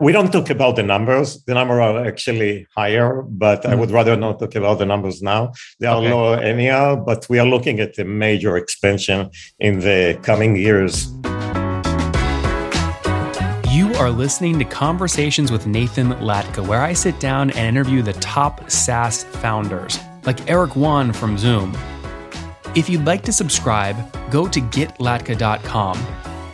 we don't talk about the numbers. The numbers are actually higher, but mm-hmm. I would rather not talk about the numbers now. They are okay. lower anyhow, but we are looking at a major expansion in the coming years. You are listening to Conversations with Nathan Latka, where I sit down and interview the top SaaS founders, like Eric Yuan from Zoom. If you'd like to subscribe, go to getlatka.com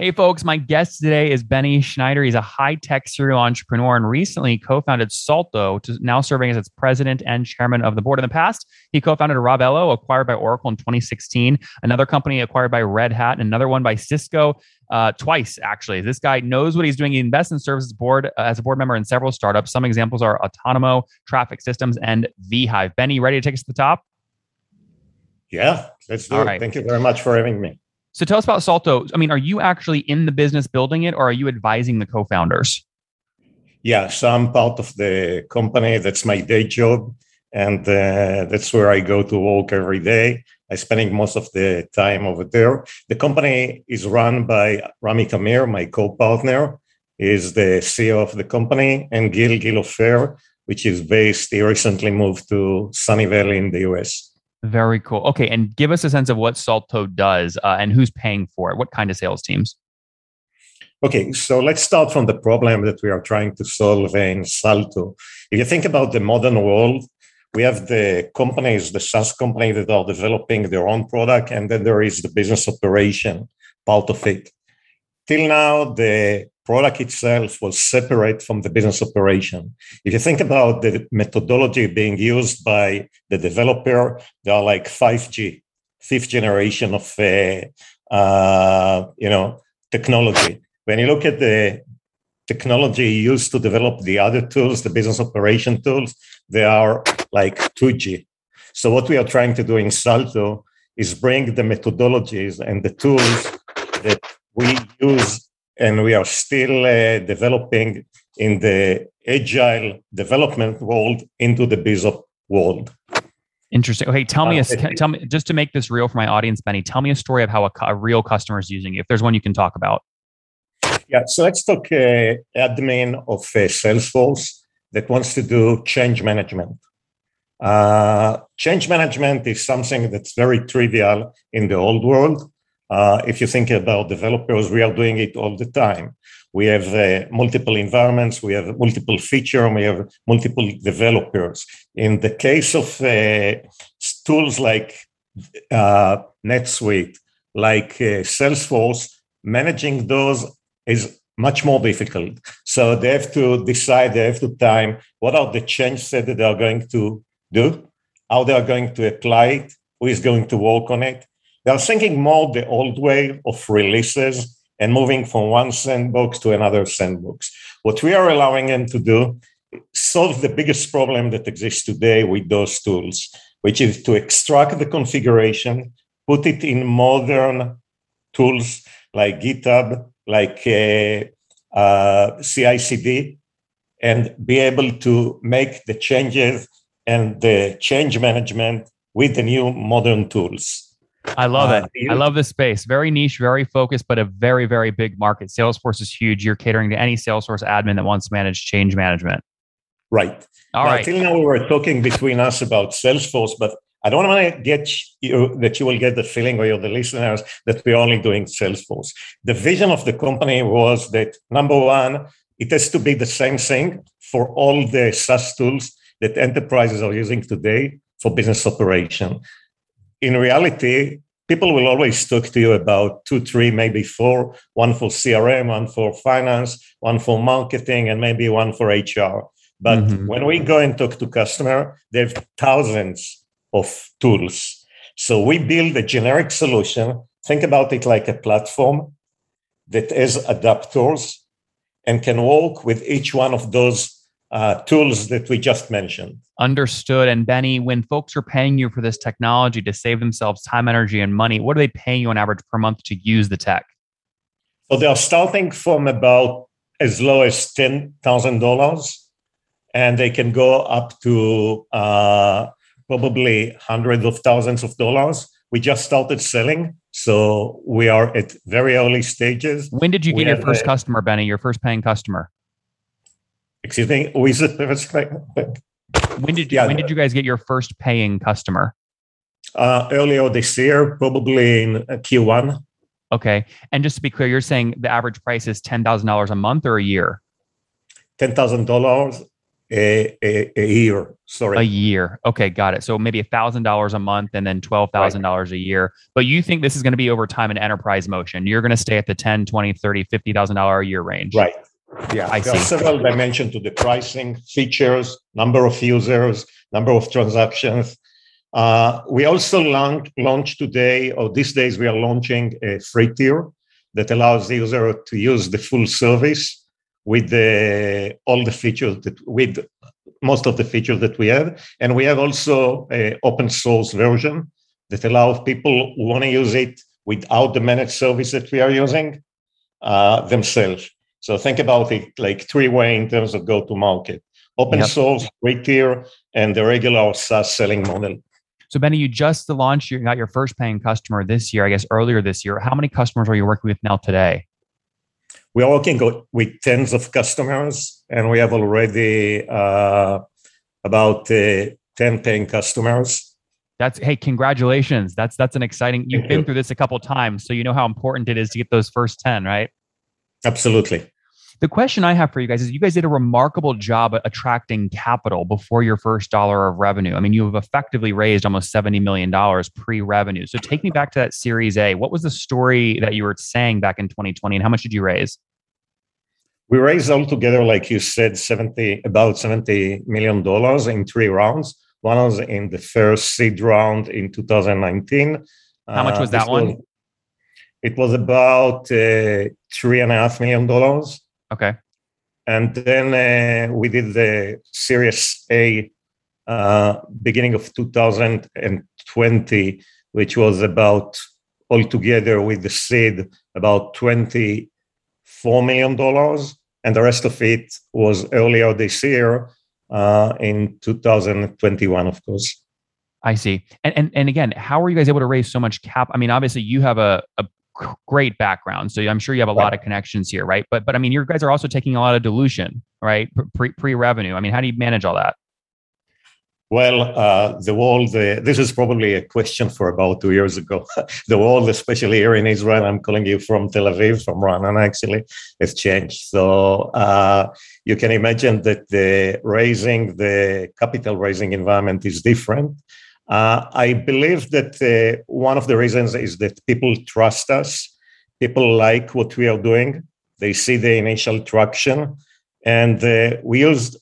Hey, folks, my guest today is Benny Schnaider. He's a high tech serial entrepreneur and recently co founded Salto, now serving as its president and chairman of the board. In the past, he co founded Ravello, acquired by Oracle in 2016, another company acquired by Red Hat, and another one by Cisco. Uh, twice actually. This guy knows what he's doing. He invests in services board uh, as a board member in several startups. Some examples are Otonomo, Traffic Systems, and vHive. Benny, ready to take us to the top? Yeah, let's do All it. Right. Thank you very much for having me. So tell us about Salto. I mean, are you actually in the business building it or are you advising the co founders? Yeah, so I'm part of the company. That's my day job. And uh, that's where I go to work every day. I'm spending most of the time over there. The company is run by Rami Tamir, my co-partner, is the CEO of the company, and Gil Gil Hoffer, which is based, he recently moved to Sunny Valley in the US. Very cool. Okay, and give us a sense of what Salto does uh, and who's paying for it. What kind of sales teams? Okay, so let's start from the problem that we are trying to solve in Salto. If you think about the modern world, we have the companies, the SaaS company that are developing their own product, and then there is the business operation part of it. Till now, the product itself was separate from the business operation. If you think about the methodology being used by the developer, they are like 5G, fifth generation of uh, uh, you know technology. When you look at the technology used to develop the other tools, the business operation tools, they are like 2G. So what we are trying to do in Salto is bring the methodologies and the tools that we use and we are still uh, developing in the agile development world into the BizOp world. Interesting. Okay, tell me, a, uh, tell me, just to make this real for my audience, Benny. Tell me a story of how a, a real customer is using it. If there's one you can talk about. Yeah, so let's talk uh, admin of uh, Salesforce that wants to do change management. Uh, change management is something that's very trivial in the old world. Uh, if you think about developers, we are doing it all the time. We have uh, multiple environments, we have multiple feature, we have multiple developers. In the case of uh, tools like uh, NetSuite, like uh, Salesforce, managing those is much more difficult. So they have to decide, they have to time what are the changes that they are going to do, how they are going to apply it, who is going to work on it, they are thinking more the old way of releases and moving from one sandbox to another sandbox. What we are allowing them to do solve the biggest problem that exists today with those tools, which is to extract the configuration, put it in modern tools like GitHub, like uh, uh, CI/CD, and be able to make the changes and the change management with the new modern tools. I love uh, it. I love this space. Very niche, very focused, but a very, very big market. Salesforce is huge. You're catering to any Salesforce admin that wants to manage change management. Right. All now, right. Till now, we were talking between us about Salesforce, but I don't want to get you that you will get the feeling, or you're the listeners, that we're only doing Salesforce. The vision of the company was that number one, it has to be the same thing for all the SaaS tools that enterprises are using today for business operation in reality, people will always talk to you about two, three, maybe four one for CRM, one for finance, one for marketing, and maybe one for HR. But mm-hmm. when we go and talk to customer, they have thousands of tools. So we build a generic solution. Think about it like a platform that has adapters and can work with each one of those uh, tools that we just mentioned. Understood. And Benny, when folks are paying you for this technology to save themselves time, energy, and money, what are they paying you on average per month to use the tech? So they are starting from about as low as ten thousand dollars, and they can go up to uh, probably hundreds of thousands of dollars. We just started selling, so we are at very early stages. When did you get we your first a, customer, Benny? Your first paying customer? Excuse me. It? When did you, yeah, when did you guys get your first paying customer? Uh, earlier this year, probably in Q1. Okay. And just to be clear, you're saying the average price is ten thousand dollars a month or a year? Ten thousand dollars a, a, year. Sorry. A year. Okay, got it. So maybe thousand dollars a month and then twelve thousand right. dollars a year. But you think this is going to be over time an enterprise motion. You're going to stay at the 10, 20, 30, 50,000 dollar a year range. Right. Yeah, I there see. are several dimensions to the pricing, features, number of users, number of transactions. Uh, we also launch, launch today, or these days, we are launching a free tier that allows the user to use the full service with the, all the features that with most of the features that we have, and we have also an open source version that allows people who want to use it without the managed service that we are using uh, themselves. So think about it like three way in terms of go to market: open yep. source, free tier, and the regular SaaS selling model. So Benny, you just launched, you got your first paying customer this year, I guess earlier this year. How many customers are you working with now today? We are working with tens of customers, and we have already uh, about uh, ten paying customers. That's hey, congratulations! That's that's an exciting. You've Thank been you. through this a couple times, so you know how important it is to get those first ten, right? Absolutely. The question I have for you guys is you guys did a remarkable job at attracting capital before your first dollar of revenue. I mean, you have effectively raised almost $70 million pre revenue. So take me back to that Series A. What was the story that you were saying back in 2020 and how much did you raise? We raised altogether, like you said, 70 about $70 million in three rounds. One was in the first seed round in 2019. How much was uh, that one? Was, it was about uh, three and a half million dollars. Okay. And then uh, we did the Series A uh, beginning of 2020, which was about altogether with the seed about 24 million dollars, and the rest of it was earlier this year uh, in 2021, of course. I see. And, and and again, how are you guys able to raise so much cap? I mean, obviously you have a, a great background. So I'm sure you have a right. lot of connections here, right? But but I mean, your guys are also taking a lot of dilution, right? Pre pre revenue. I mean, how do you manage all that? Well, uh, the world, uh, this is probably a question for about two years ago. the world, especially here in Israel, I'm calling you from Tel Aviv, from Ra'anana actually, has changed. So uh, you can imagine that the raising, the capital raising environment is different. Uh, I believe that uh, one of the reasons is that people trust us. People like what we are doing. They see the initial traction. And uh, we used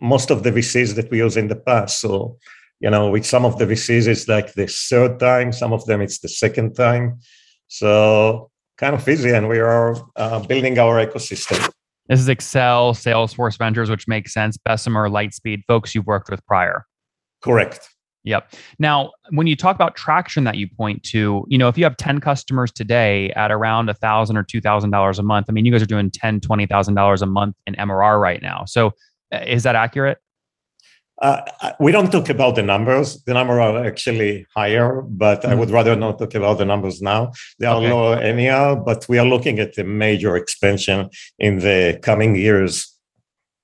most of the VCs that we used in the past. So, you know, with some of the VCs, it's like the third time, some of them, it's the second time. So, kind of easy. And we are uh, building our ecosystem. This is Accel, Salesforce Ventures, which makes sense. Bessemer, Lightspeed, folks you've worked with prior. Correct. Yep. Now, when you talk about traction that you point to, you know, if you have 10 customers today at around a thousand or two thousand dollars a month, I mean, you guys are doing ten, twenty thousand dollars a month in MRR right now. So uh, is that accurate? Uh, we don't talk about the numbers. The numbers are actually higher, but mm-hmm. I would rather not talk about the numbers now. They are okay. lower anyhow, but we are looking at a major expansion in the coming years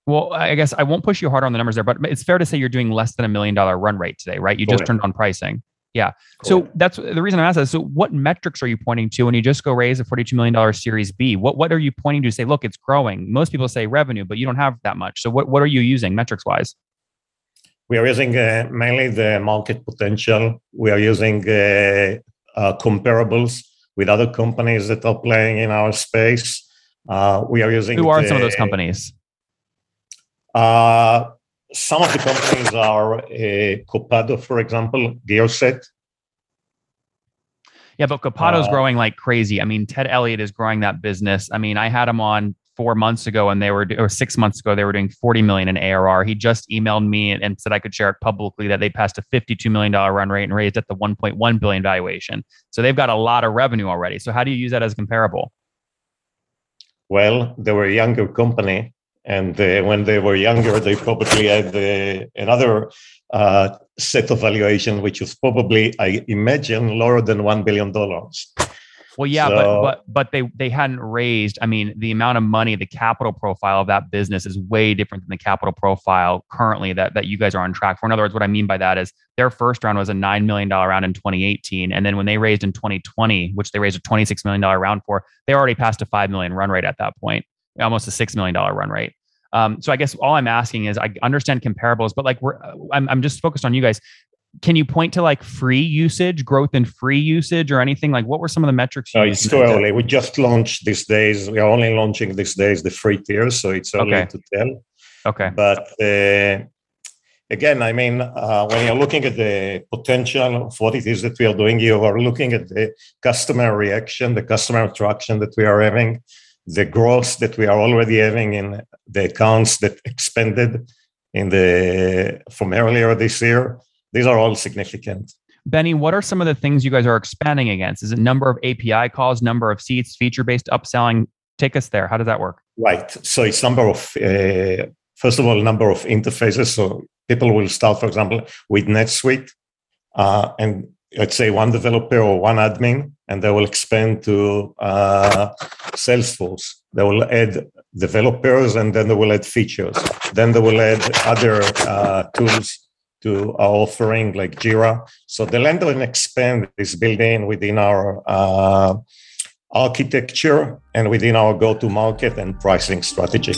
well, I guess I won't push you harder on the numbers there, but it's fair to say you're doing less than a million dollar run rate today, right? You just turned on pricing. Yeah. So that's the reason I asked that. So what metrics are you pointing to when you just go raise a $42 million series B? What what are you pointing to say, look, it's growing? Most people say revenue, but you don't have that much. So what, what are you using metrics wise? We are using uh, mainly the market potential. We are using uh, uh, comparables with other companies that are playing in our space. Uh, we are using. Who are the, some of those companies? Uh, some of the companies are uh, Copado, for example, Gearset. Yeah, but Copado's uh, growing like crazy. I mean, Ted Elliott is growing that business. I mean, I had him on four months ago and they were or six months ago they were doing 40 million in ARR. He just emailed me and, and said I could share it publicly that they passed a 52 million dollar run rate and raised at the 1.1 billion valuation. So they've got a lot of revenue already. So how do you use that as comparable? Well, they were a younger company, and uh, when they were younger, they probably had uh, another uh, set of valuation, which was probably, I imagine, lower than one billion dollars. Well, yeah, so, but but but they they hadn't raised. I mean, the amount of money, the capital profile of that business is way different than the capital profile currently that that you guys are on track for. In other words, what I mean by that is their first round was a nine million dollar round in 2018, and then when they raised in 2020, which they raised a 26 million dollar round for, they already passed a five million run rate at that point, almost a six million dollar run rate. Um, so I guess all I'm asking is I understand comparables, but like we're I'm, I'm just focused on you guys can you point to like free usage, growth in free usage, or anything like what were some of the metrics? You it's too early. We just launched these days. We are only launching these days the free tier, so it's early okay. to tell. Okay. But uh, again, I mean, uh, when you're looking at the potential of what it is that we are doing, you are looking at the customer reaction, the customer interaction that we are having, the growth that we are already having in the accounts that expanded in the from earlier this year these are all significant. Benny, what are some of the things you guys are expanding against? Is it number of API calls, number of seats, feature based upselling? Take us there. How does that work? Right. So it's number of, uh, first of all, number of interfaces. So people will start, for example, with NetSuite uh, and let's say one developer or one admin, and they will expand to uh, Salesforce. They will add developers and then they will add features. Then they will add other uh, tools to our offering like Jira. So the land and expand is built in within our uh, architecture and within our go-to-market and pricing strategy.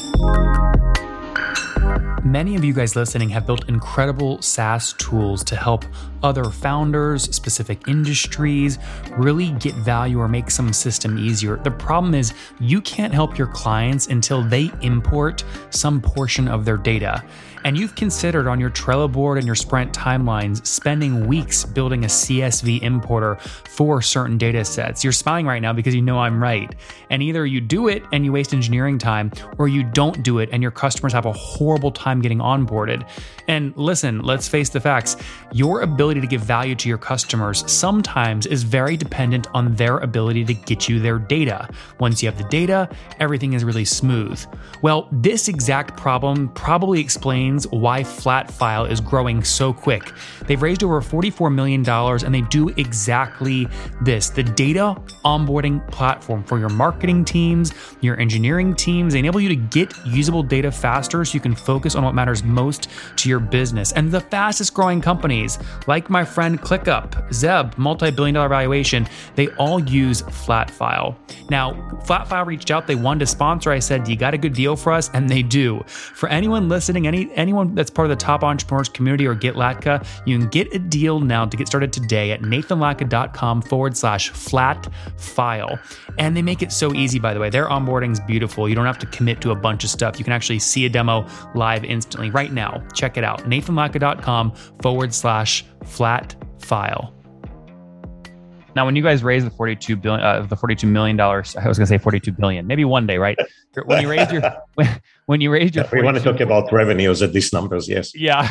Many of you guys listening have built incredible SaaS tools to help other founders, specific industries really get value or make some system easier. The problem is you can't help your clients until they import some portion of their data and you've considered on your Trello board and your Sprint timelines spending weeks building a CSV importer for certain data sets. You're smiling right now because you know I'm right. And either you do it and you waste engineering time, or you don't do it and your customers have a horrible time getting onboarded. And listen, let's face the facts your ability to give value to your customers sometimes is very dependent on their ability to get you their data. Once you have the data, everything is really smooth. Well, this exact problem probably explains explains why Flatfile is growing so quick. They've raised over $44 million and they do exactly this the data onboarding platform for your marketing teams, your engineering teams. They enable you to get usable data faster so you can focus on what matters most to your business. And the fastest growing companies, like my friend ClickUp, Zeb, multi billion dollar valuation, they all use Flatfile. Now, Flatfile reached out, they wanted to sponsor. I said, You got a good deal for us? And they do. For anyone listening, any anyone that's part of the top entrepreneurs community or get Latka, you can get a deal now to get started today at nathanlatka.com forward slash flat file. And they make it so easy, by the way. Their onboarding is beautiful. You don't have to commit to a bunch of stuff. You can actually see a demo live instantly right now. Check it out. nathanlatka.com forward slash flat file. Now, when you guys raised the forty-two billion, uh, the forty-two million dollars, I was going to say forty-two billion. Maybe one day, right? When you raised your, when, when you raised your, we want to talk about revenues at these numbers, yes. Yeah.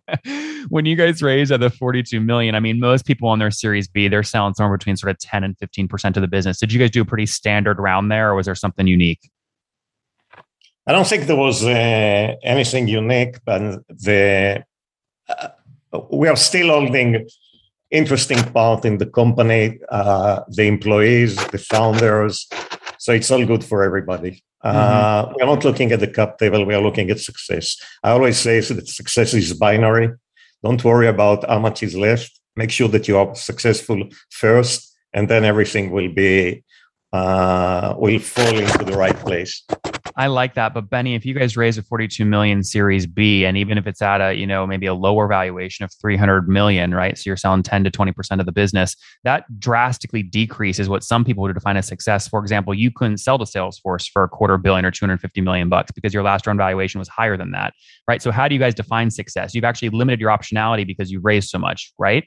when you guys raised at the forty-two million, I mean, most people on their Series B, they're selling somewhere between sort of ten and fifteen percent of the business. Did you guys do a pretty standard round there, or was there something unique? I don't think there was uh, anything unique, but the uh, we are still holding interesting part in the company, uh, the employees, the founders. So it's all good for everybody. Uh, mm-hmm. We're not looking at the cap table, we are looking at success. I always say that success is binary. Don't worry about how much is left. Make sure that you are successful first, and then everything will be uh, will fall into the right place. I like that. But Benny, if you guys raise a 42 million series B, and even if it's at a, you know, maybe a lower valuation of 300 million, right? So you're selling 10 to 20% of the business, that drastically decreases what some people would define as success. For example, you couldn't sell to Salesforce for a quarter billion or 250 million bucks because your last round valuation was higher than that, right? So how do you guys define success? You've actually limited your optionality because you raised so much, right?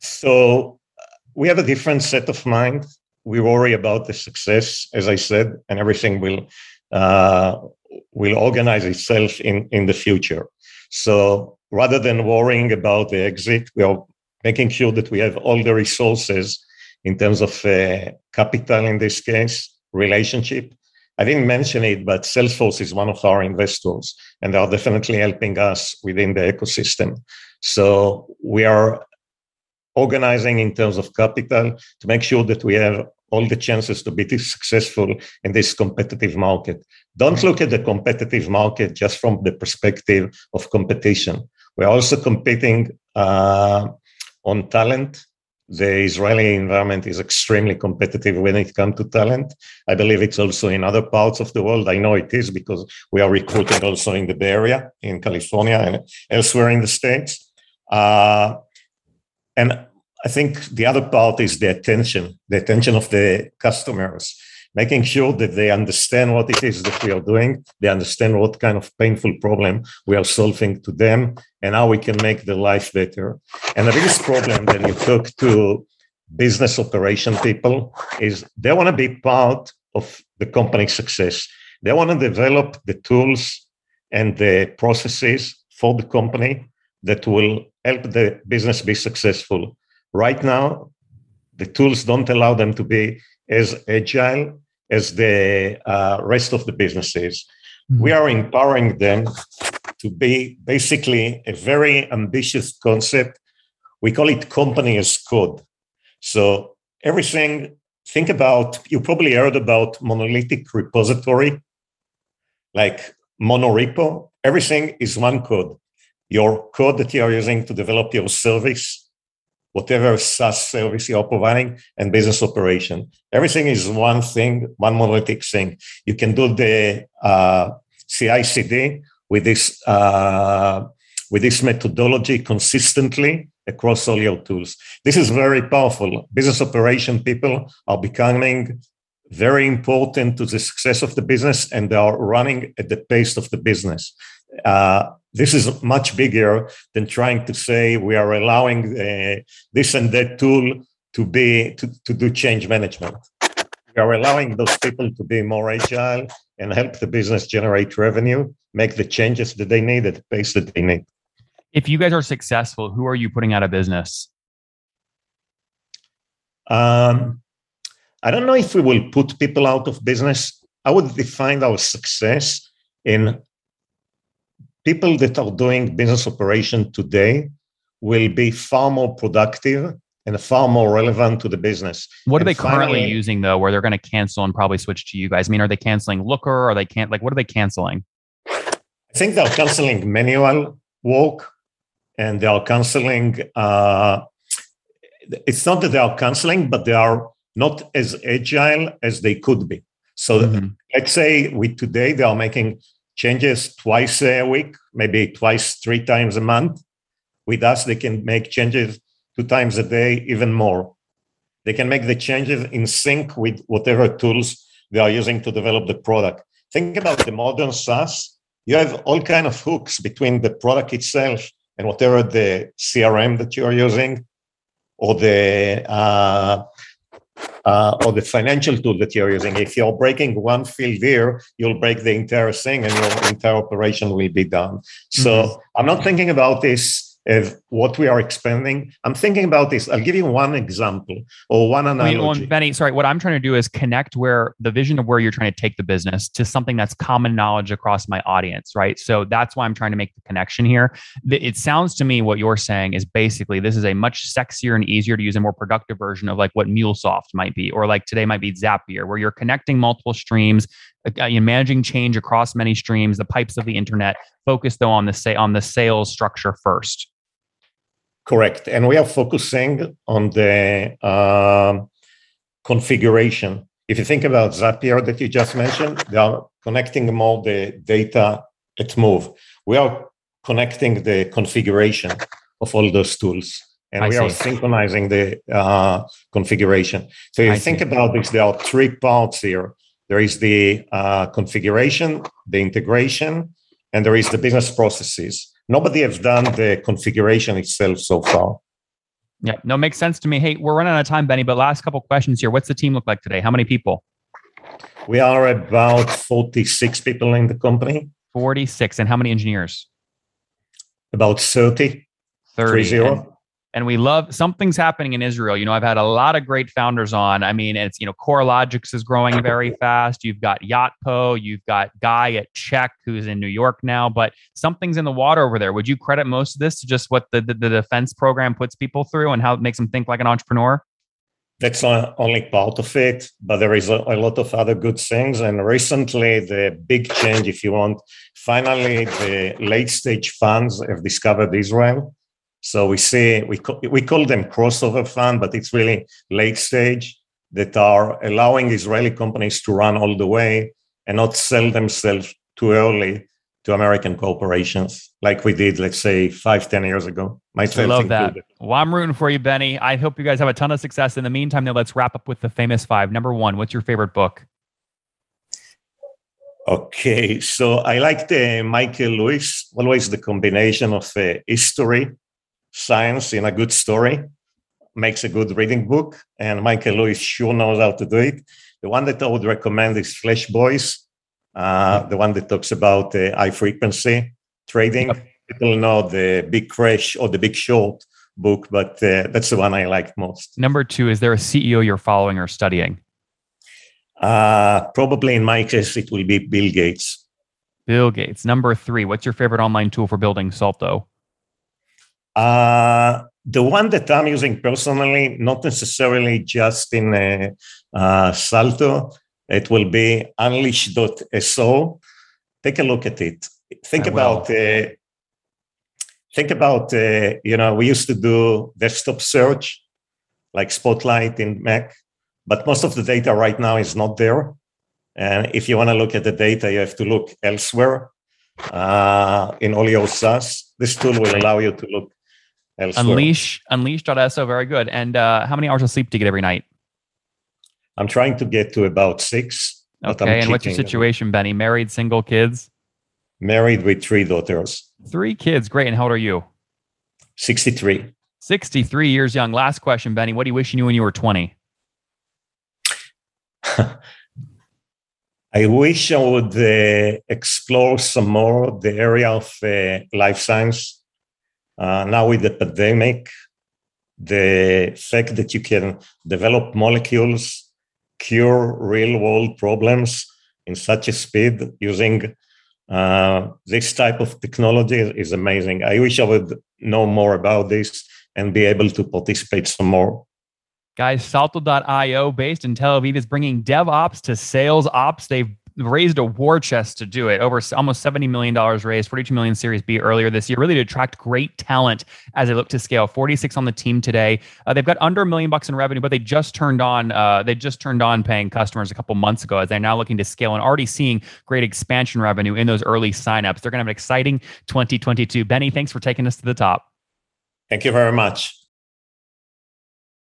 So uh, we have a different set of mind we worry about the success, as I said, and everything will uh, will organize itself in, in the future. So rather than worrying about the exit, we are making sure that we have all the resources in terms of uh, capital in this case, relationship. I didn't mention it, but Salesforce is one of our investors, and they are definitely helping us within the ecosystem. So we are organizing in terms of capital to make sure that we have all the chances to be successful in this competitive market. Don't look at the competitive market just from the perspective of competition. We're also competing uh, on talent. The Israeli environment is extremely competitive when it comes to talent. I believe it's also in other parts of the world. I know it is because we are recruiting also in the Bay Area, in California, and elsewhere in the States. Uh, and I think the other part is the attention, the attention of the customers, making sure that they understand what it is that we are doing, they understand what kind of painful problem we are solving to them, and how we can make their life better. And the biggest problem that you talk to business operation people is they want to be part of the company's success. They want to develop the tools and the processes for the company that will help the business be successful. Right now, the tools don't allow them to be as agile as the uh, rest of the businesses. Mm-hmm. We are empowering them to be basically a very ambitious concept. We call it company as code. So everything, think about, you probably heard about monolithic repository, like monorepo. Everything is one code. Your code that you are using to develop your service whatever SaaS service you're providing and business operation. Everything is one thing, one monolithic thing. You can do the uh, CI/CD with this uh, with this methodology consistently across all your tools. This is very powerful. Business operation people are becoming very important to the success of the business, and they are running at the pace of the business. Uh, this is much bigger than trying to say we are allowing uh, this and that tool to be to, to do change management. We are allowing those people to be more agile and help the business generate revenue, make the changes that they need at the pace that they need. If you guys are successful, who are you putting out of business? Um, I don't know if we will put people out of business. I would define our success in people that are doing business operation today will be far more productive and far more relevant to the business. What are they currently finally, using though, where they're going to cancel and probably switch to you guys? I mean, are they canceling Looker? Or they can't like what are they canceling? I think they're canceling manual work and they are canceling. Uh, it's not that they are canceling, but they are not as agile as they could be. So mm-hmm. let's say we today they are making changes twice a week, maybe twice, three times a month. With us, they can make changes two times a day, even more. They can make the changes in sync with whatever tools they are using to develop the product. Think about the modern SaaS. You have all kind of hooks between the product itself and whatever the CRM that you're using, or the uh, uh, or the financial tool that you're using. If you're breaking one field here, you'll break the entire thing and your entire operation will be done. So mm-hmm. I'm not thinking about this of what we are expanding. I'm thinking about this. I'll give you one example or one analogy. I mean, well, Benny, sorry, what I'm trying to do is connect where the vision of where you're trying to take the business to something that's common knowledge across my audience, right? So that's why I'm trying to make the connection here. It sounds to me what you're saying is basically this is a much sexier and easier to use and more productive version of like what MuleSoft might be, or like today might be Zapier, where you're connecting multiple streams, uh, you managing change across many streams, the pipes of the internet. Focus though on the say on the sales structure first. Correct. And we are focusing on the uh, configuration. If you think about Zapier that you just mentioned, they are connecting more the data at Move. We are connecting the configuration of all those tools. And I we see. are synchronizing the uh, configuration. So if you I think see. about this, there are three parts here. There is the uh, configuration, the integration, and there is the business processes nobody has done the configuration itself so far. Yeah, no, makes sense to me. Hey, we're running out of time, Benny, but last couple questions here. What's the team look like today? How many people? We are about 46 people in the company. 46. And how many engineers? About 30. 30. And, and we love something's happening in Israel. You know, I've had a lot of great founders on. I mean, it's you know, Coralogix is growing very fast. You've got Yotpo, you've got Guy at Check who's in New York now, but something's in the water over there. Would you credit most of this to just what the, the, the defense program puts people through and how it makes them think like an entrepreneur? That's only part of it, but there is a, a, lot of other good things. And recently, the big change, if you want, finally, the late stage funds have discovered Israel. So we see we call, we call them crossover fund, but it's really late stage that are allowing Israeli companies to run all the way and not sell themselves too early to American corporations like we did, let's say, five, ten years ago. Myself I love that. Well, I'm rooting for you, Benny. I hope you guys have a ton of success. In the meantime, now let's wrap up with the famous five. Number one, what's your favorite book? Okay, so I like the Michael Lewis, always the combination of uh, history science in a good story makes a good reading book, and Michael Lewis sure knows how to do it. The one that I would recommend is Flash Boys, uh, the one that talks about uh, high frequency trading. Yep. People know the Big Crash or the Big Short book, but uh, that's the one I like most. Number two, is there a CEO you're following or studying? Uh, probably in my case, it will be Bill Gates. Bill Gates. Number three, what's your favorite online tool for building Salto? Uh, the one that I'm using personally, not necessarily just in uh, uh, Salto, it will be unleash.so. Take a look at it. Think I about uh, think about uh, you know we used to do desktop search like Spotlight in Mac, but most of the data right now is not there. And if you want to look at the data, you have to look elsewhere uh, in all your SaaS. This tool will allow you to look elsewhere. Unleash, unleash.so, very good. And uh, how many hours of sleep do you get every night? I'm trying to get to about six. Okay, and what's your situation, Benny? Married, single, kids? Married with three daughters. Three kids, great. And how old are you? 63. 63 years young. Last question, Benny. What do you wish you knew when you were 20? I wish I would uh, explore some more the area of uh, life science uh, now with the pandemic, the fact that you can develop molecules, cure real world problems in such a speed using uh, this type of technology is amazing. I wish I would know more about this and be able to participate some more. Guys, Salto.io, based in Tel Aviv, is bringing DevOps to sales ops. They've raised a war chest to do it. Over almost $70 million raised, 42 million Series B earlier this year, really to attract great talent as they look to scale. 46 on the team today. Uh, they've got under a million bucks in revenue, but they just turned on, uh, they just turned on paying customers a couple months ago as they're now looking to scale and already seeing great expansion revenue in those early signups. They're going to have an exciting 2022. Benny, thanks for taking us to the top. Thank you very much.